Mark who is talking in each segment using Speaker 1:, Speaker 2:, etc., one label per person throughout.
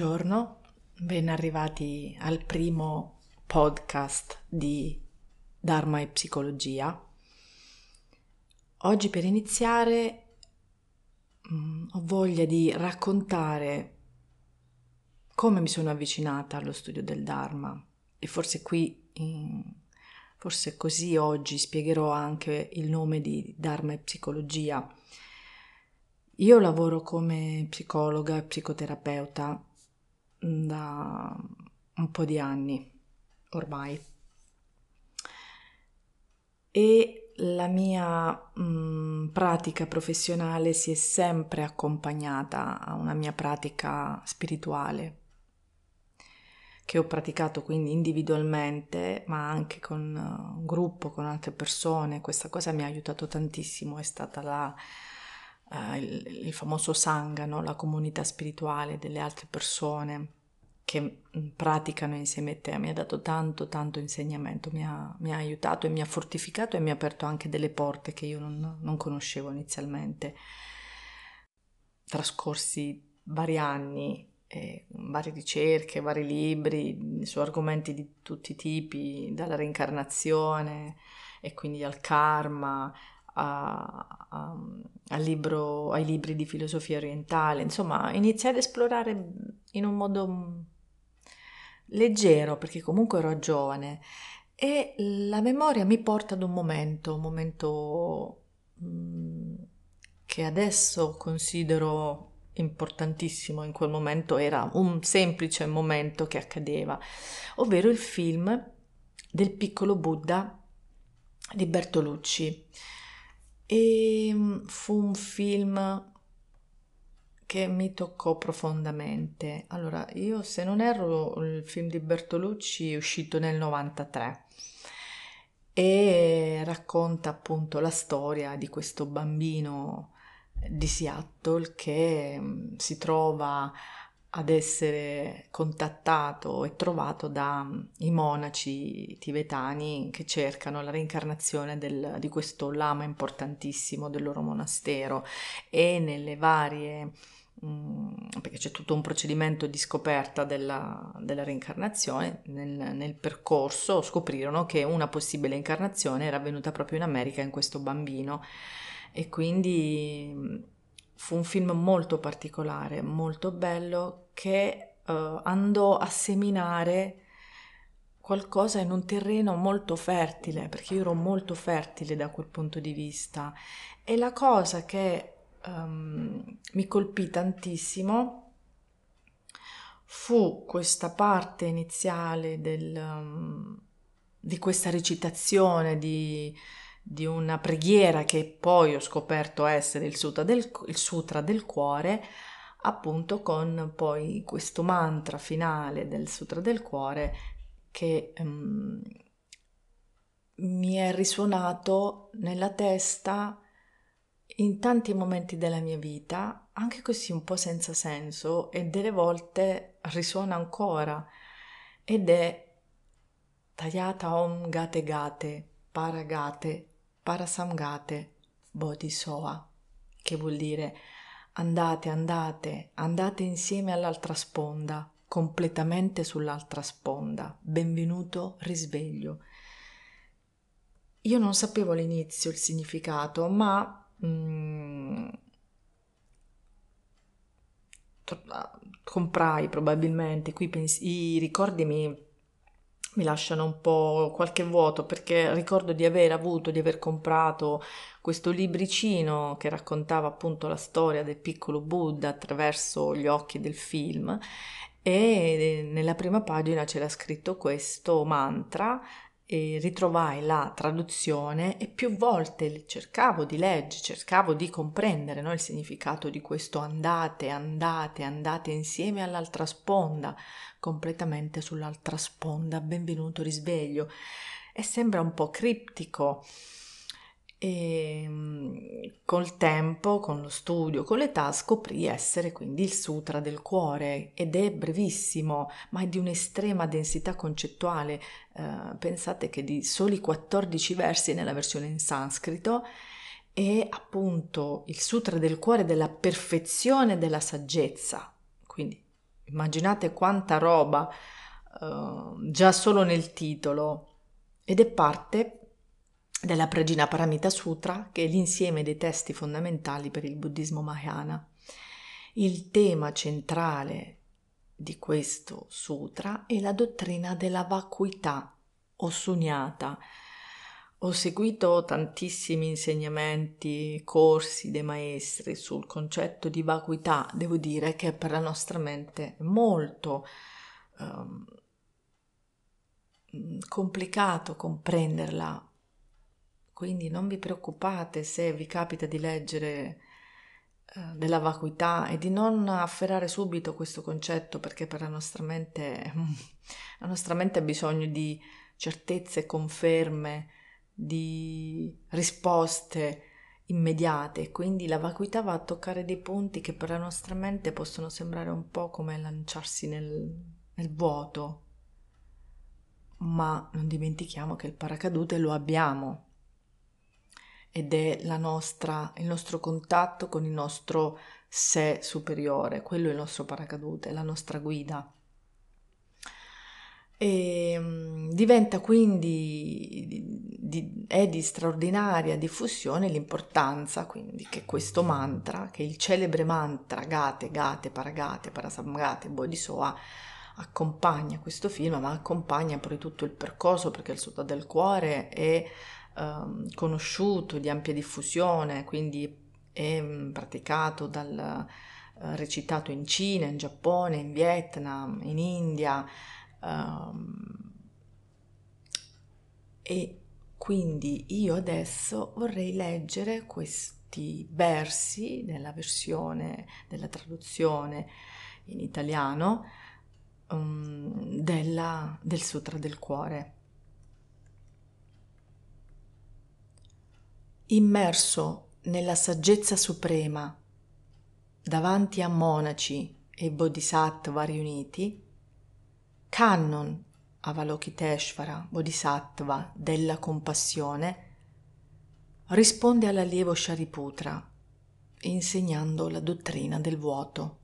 Speaker 1: Buongiorno, ben arrivati al primo podcast di Dharma e Psicologia. Oggi per iniziare mh, mm, ho voglia di raccontare come mi sono avvicinata allo studio del Dharma e forse qui, in, forse così oggi spiegherò anche il nome di Dharma e Psicologia io lavoro come psicologa e psicoterapeuta da un po' di anni ormai e la mia mh, pratica professionale si è sempre accompagnata a una mia pratica spirituale che ho praticato quindi individualmente ma anche con un gruppo, con altre persone. Questa cosa mi ha aiutato tantissimo, è stata la eh, il, famoso Sangha, no? la comunità spirituale delle altre persone che mm, praticano insieme a te, mi ha dato tanto, tanto insegnamento, mi ha, mi ha, aiutato e mi ha fortificato e mi ha aperto anche delle porte che io non, non conoscevo inizialmente. Trascorsi vari anni eh, varie ricerche, vari libri su argomenti di tutti i tipi, dalla reincarnazione e quindi al karma, a, a, libro, ai libri di filosofia orientale, insomma, iniziai ad esplorare in un modo leggero, perché comunque ero giovane, e la memoria mi porta ad un momento, un momento mh, che adesso considero importantissimo, in quel momento era un semplice momento che accadeva, ovvero il film del piccolo Buddha di Bertolucci e mm, fu un film che mi toccò profondamente. Allora, io se non erro, il film di Bertolucci è uscito nel 93 e racconta appunto la storia di questo bambino di Seattle che mm, si trova ad essere contattato e trovato dai mm, monaci tibetani che cercano la reincarnazione del, di questo lama importantissimo del loro monastero. E nelle varie mm, perché c'è tutto un procedimento di scoperta della, della reincarnazione, nel, nel, percorso scoprirono che una possibile incarnazione era avvenuta proprio in America in questo bambino. E quindi mm, fu un film molto particolare, molto bello, che uh, andò a seminare qualcosa in un terreno molto fertile, perché io ero molto fertile da quel punto di vista. E la cosa che um, mi colpì tantissimo fu questa parte iniziale del, um, di questa recitazione di di una preghiera che poi ho scoperto essere il sutra del, il sutra del cuore, appunto con poi questo mantra finale del sutra del cuore che um, mi è risuonato nella testa in tanti momenti della mia vita, anche così un po' senza senso e delle volte risuona ancora ed è Tayata Om Gate Gate Paragate Parasamgate Bodhisoa, che vuol dire andate, andate, andate insieme all'altra sponda, completamente sull'altra sponda. Benvenuto risveglio. Io non sapevo all'inizio il significato, ma mm, comprai probabilmente, qui pens- i ricordi mi mi lasciano un po' qualche vuoto perché ricordo di aver avuto, di aver comprato questo libricino che raccontava appunto la storia del piccolo Buddha attraverso gli occhi del film e nella prima pagina c'era scritto questo mantra ritrovai la traduzione e più volte cercavo di leggere, cercavo di comprendere no, il significato di questo andate, andate, andate insieme all'altra sponda, completamente sull'altra sponda, benvenuto risveglio. E sembra un po' criptico. E mm, col tempo, con lo studio, con l'età scoprì essere quindi il sutra del cuore ed è brevissimo, ma è di un'estrema densità concettuale. Eh, pensate che di soli 14 versi nella versione in sanscrito è appunto il sutra del cuore della perfezione della saggezza. Quindi Immaginate quanta roba uh, già solo nel titolo ed è parte della Prajna Paramita Sutra che è l'insieme dei testi fondamentali per il buddismo Mahayana. Il tema centrale di questo sutra è la dottrina della vacuità o sunyata. Ho seguito tantissimi insegnamenti, corsi dei maestri sul concetto di vacuità. Devo dire che per la nostra mente è molto um, complicato comprenderla. Quindi non vi preoccupate se vi capita di leggere eh, della vacuità e di non afferrare subito questo concetto perché per la nostra mente, la nostra mente ha bisogno di certezze, conferme, di risposte immediate, quindi la vacuità va a toccare dei punti che per la nostra mente possono sembrare un po' come lanciarsi nel, nel vuoto, ma non dimentichiamo che il paracadute lo abbiamo ed è nostra, il nostro contatto con il nostro sé superiore, quello è il nostro paracadute, la nostra guida. E um, diventa quindi di, di, è di straordinaria diffusione l'importanza quindi che questo mantra, che il celebre mantra Gate, Gate, Paragate, Parasamgate, Bodhisoa accompagna questo film, ma accompagna poi tutto il percorso perché il Sutta del Cuore è Ehm, conosciuto, di ampia diffusione, quindi è mm, praticato dal uh, recitato in Cina, in Giappone, in Vietnam, in India. Um, e quindi io adesso vorrei leggere questi versi nella versione della traduzione in italiano um, della, del Sutra del Cuore. Immerso nella saggezza suprema, davanti a monaci e bodhisattva riuniti, Kannon Avalokiteshvara, bodhisattva della compassione, risponde all'allievo Shariputra insegnando la dottrina del vuoto.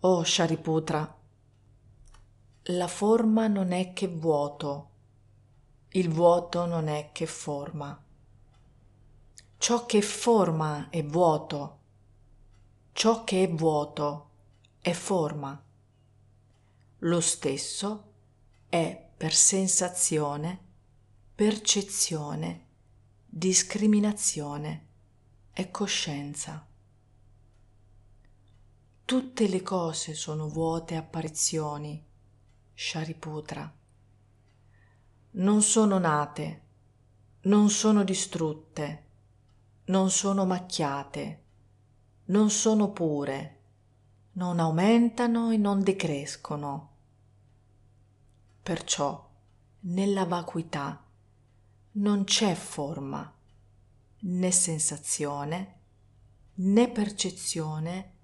Speaker 1: O Shariputra, la forma non è che vuoto, il vuoto non è che forma. Ciò che forma è vuoto. Ciò che è vuoto è forma. Lo stesso è per sensazione, percezione, discriminazione e coscienza. Tutte le cose sono vuote apparizioni, Shariputra non sono nate, non sono distrutte, non sono macchiate, non sono pure, non aumentano e non decrescono. Perciò nella vacuità non c'è forma, né sensazione, né percezione,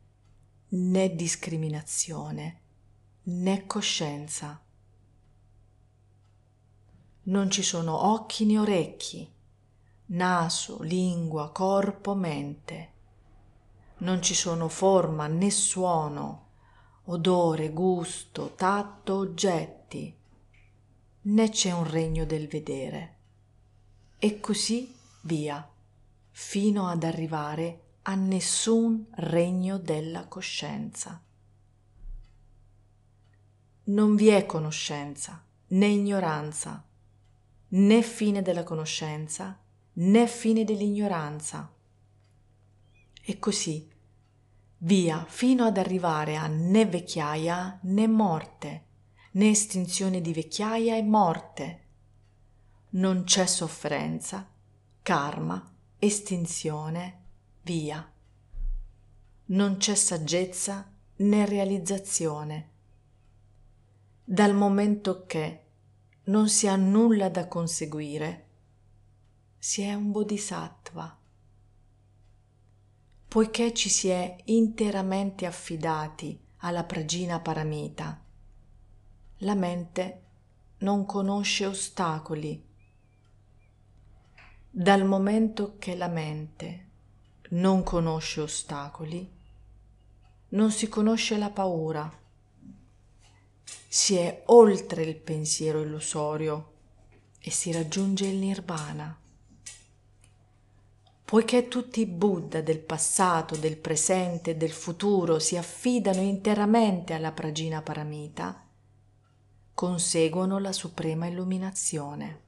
Speaker 1: né discriminazione, né coscienza non ci sono occhi né orecchi, naso, lingua, corpo, mente. Non ci sono forma né suono, odore, gusto, tatto, oggetti, né c'è un regno del vedere. E così via, fino ad arrivare a nessun regno della coscienza. Non vi è conoscenza né ignoranza né fine della conoscenza né fine dell'ignoranza. E così via fino ad arrivare a né vecchiaia né morte, né estinzione di vecchiaia e morte. Non c'è sofferenza, karma, estinzione, via. Non c'è saggezza né realizzazione. Dal momento che non si ha nulla da conseguire, si è un bodhisattva. Poiché ci si è interamente affidati alla pragina paramita, la mente non conosce ostacoli. Dal momento che la mente non conosce ostacoli, non si conosce la paura, si è oltre il pensiero illusorio e si raggiunge il nirvana. Poiché tutti i Buddha del passato, del presente e del futuro si affidano interamente alla pragina paramita, conseguono la suprema illuminazione.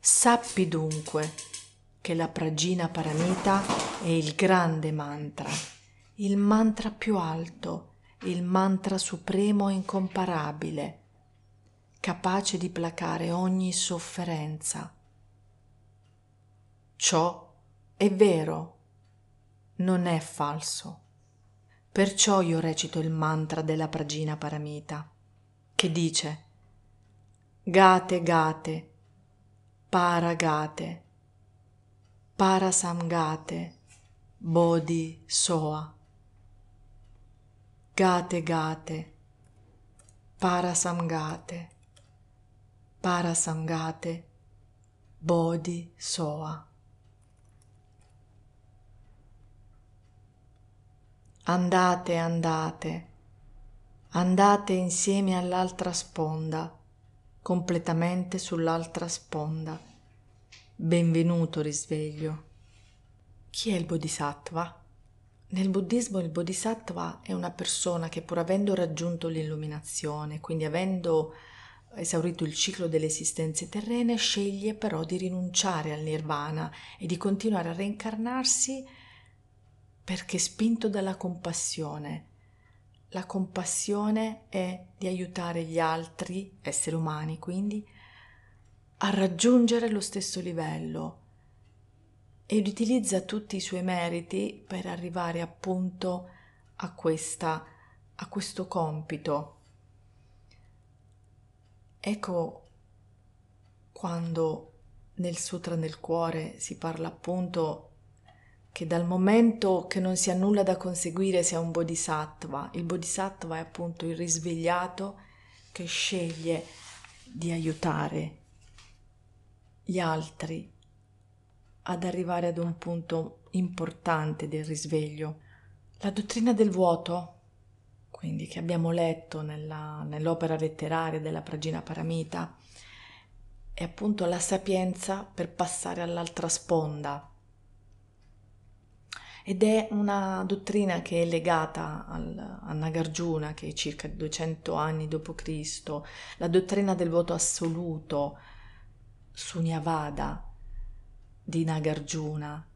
Speaker 1: Sappi dunque che la pragina paramita è il grande mantra, il mantra più alto, il mantra supremo e incomparabile, capace di placare ogni sofferenza. Ciò è vero, non è falso. Perciò io recito il mantra della pragina paramita che dice Gate Gate, Paragate, Parasamgate, Bodhi Soa. Gate Gate, Parasamgate, Parasamgate, Bodhi Soa. Andate, andate andate insieme all'altra sponda, completamente sull'altra sponda. Benvenuto risveglio. Chi è il Bodhisattva? Nel buddismo il Bodhisattva è una persona che pur avendo raggiunto l'illuminazione, quindi avendo esaurito il ciclo delle esistenze terrene, sceglie però di rinunciare al nirvana e di continuare a reincarnarsi perché spinto dalla compassione, la compassione è di aiutare gli altri, esseri umani quindi, a raggiungere lo stesso livello ed utilizza tutti i suoi meriti per arrivare appunto a, questa, a questo compito. Ecco quando nel Sutra del Cuore si parla appunto che dal momento che non si ha nulla da conseguire si è un bodhisattva. Il bodhisattva è appunto il risvegliato che sceglie di aiutare gli altri ad arrivare ad un punto importante del risveglio. La dottrina del vuoto, quindi che abbiamo letto nella, nell'opera letteraria della Pragina Paramita, è appunto la sapienza per passare all'altra sponda, ed è una dottrina che è legata al, a Nagarjuna, che è circa 200 anni d.C., la dottrina del voto assoluto, Sunyavada di Nagarjuna,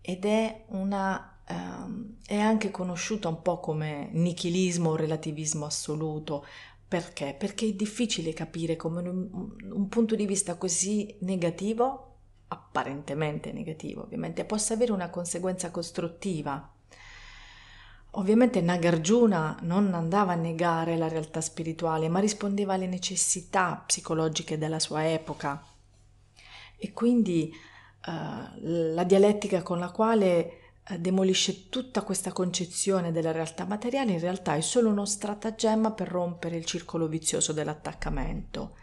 Speaker 1: ed è una ehm, è anche conosciuta un po' come nichilismo o relativismo assoluto. Perché? Perché è difficile capire come un, un punto di vista così negativo apparentemente negativo, ovviamente, possa avere una conseguenza costruttiva. Ovviamente Nagarjuna non andava a negare la realtà spirituale, ma rispondeva alle necessità psicologiche della sua epoca. E quindi uh, la dialettica con la quale uh, demolisce tutta questa concezione della realtà materiale in realtà è solo uno stratagemma per rompere il circolo vizioso dell'attaccamento.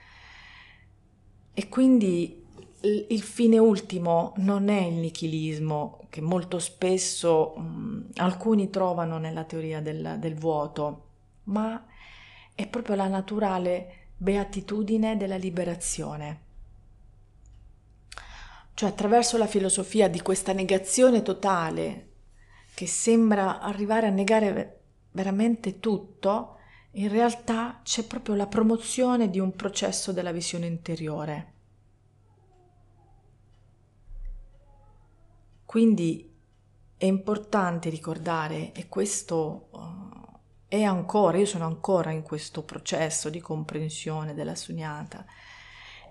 Speaker 1: E quindi il fine ultimo non è il nichilismo che molto spesso mh, alcuni trovano nella teoria del, del vuoto, ma è proprio la naturale beatitudine della liberazione. Cioè attraverso la filosofia di questa negazione totale che sembra arrivare a negare veramente tutto, in realtà c'è proprio la promozione di un processo della visione interiore. Quindi è importante ricordare, e questo uh, è ancora, io sono ancora in questo processo di comprensione della sugnata,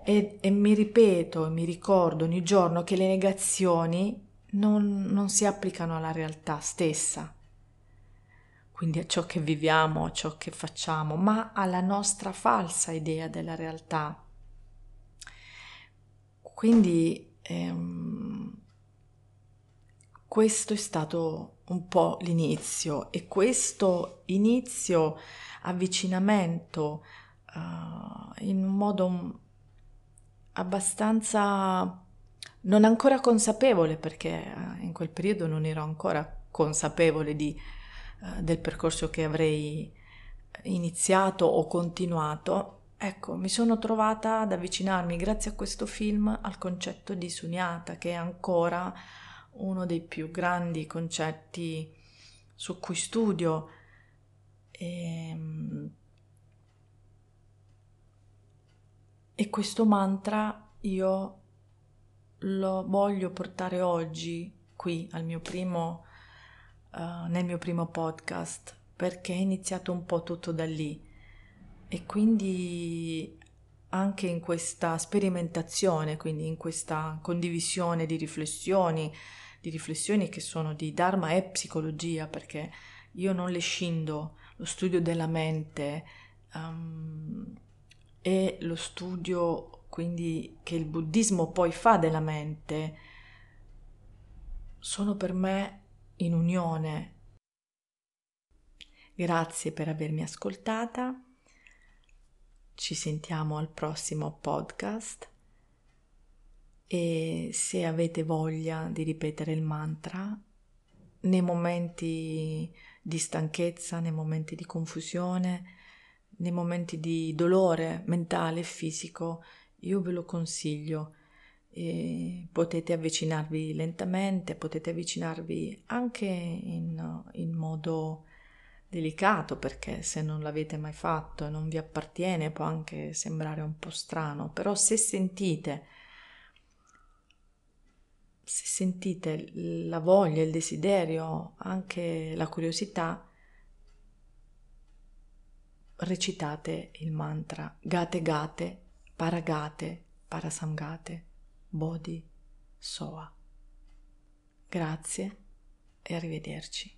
Speaker 1: e, e mi ripeto e mi ricordo ogni giorno che le negazioni non, non si applicano alla realtà stessa, quindi a ciò che viviamo, a ciò che facciamo, ma alla nostra falsa idea della realtà. Quindi ehm, questo è stato un po' l'inizio e questo inizio avvicinamento uh, in un modo abbastanza non ancora consapevole perché uh, in quel periodo non ero ancora consapevole di, eh, del percorso che avrei iniziato o continuato, ecco, mi sono trovata ad avvicinarmi grazie a questo film al concetto di Sunyata, che è ancora uno dei più grandi concetti su cui studio. E, ehm, e questo mantra io lo voglio portare oggi qui al mio primo, uh, nel mio primo podcast perché è iniziato un po' tutto da lì. E quindi anche in questa sperimentazione, quindi in questa condivisione di riflessioni, di riflessioni che sono di Dharma e psicologia, perché io non le scindo, lo studio della mente um, e lo studio quindi che il buddismo poi fa della mente, sono per me in unione. Grazie per avermi ascoltata ci sentiamo al prossimo podcast e se avete voglia di ripetere il mantra nei momenti di stanchezza, nei momenti di confusione, nei momenti di dolore mentale e fisico, io ve lo consiglio. E potete avvicinarvi lentamente, potete avvicinarvi anche in, in modo delicato perché se non l'avete mai fatto e non vi appartiene può anche sembrare un po' strano, però se sentite se sentite la voglia, il desiderio, anche la curiosità, recitate il mantra Gate Gate, Paragate, Parasamgate, Bodhi, Soa. Grazie e arrivederci.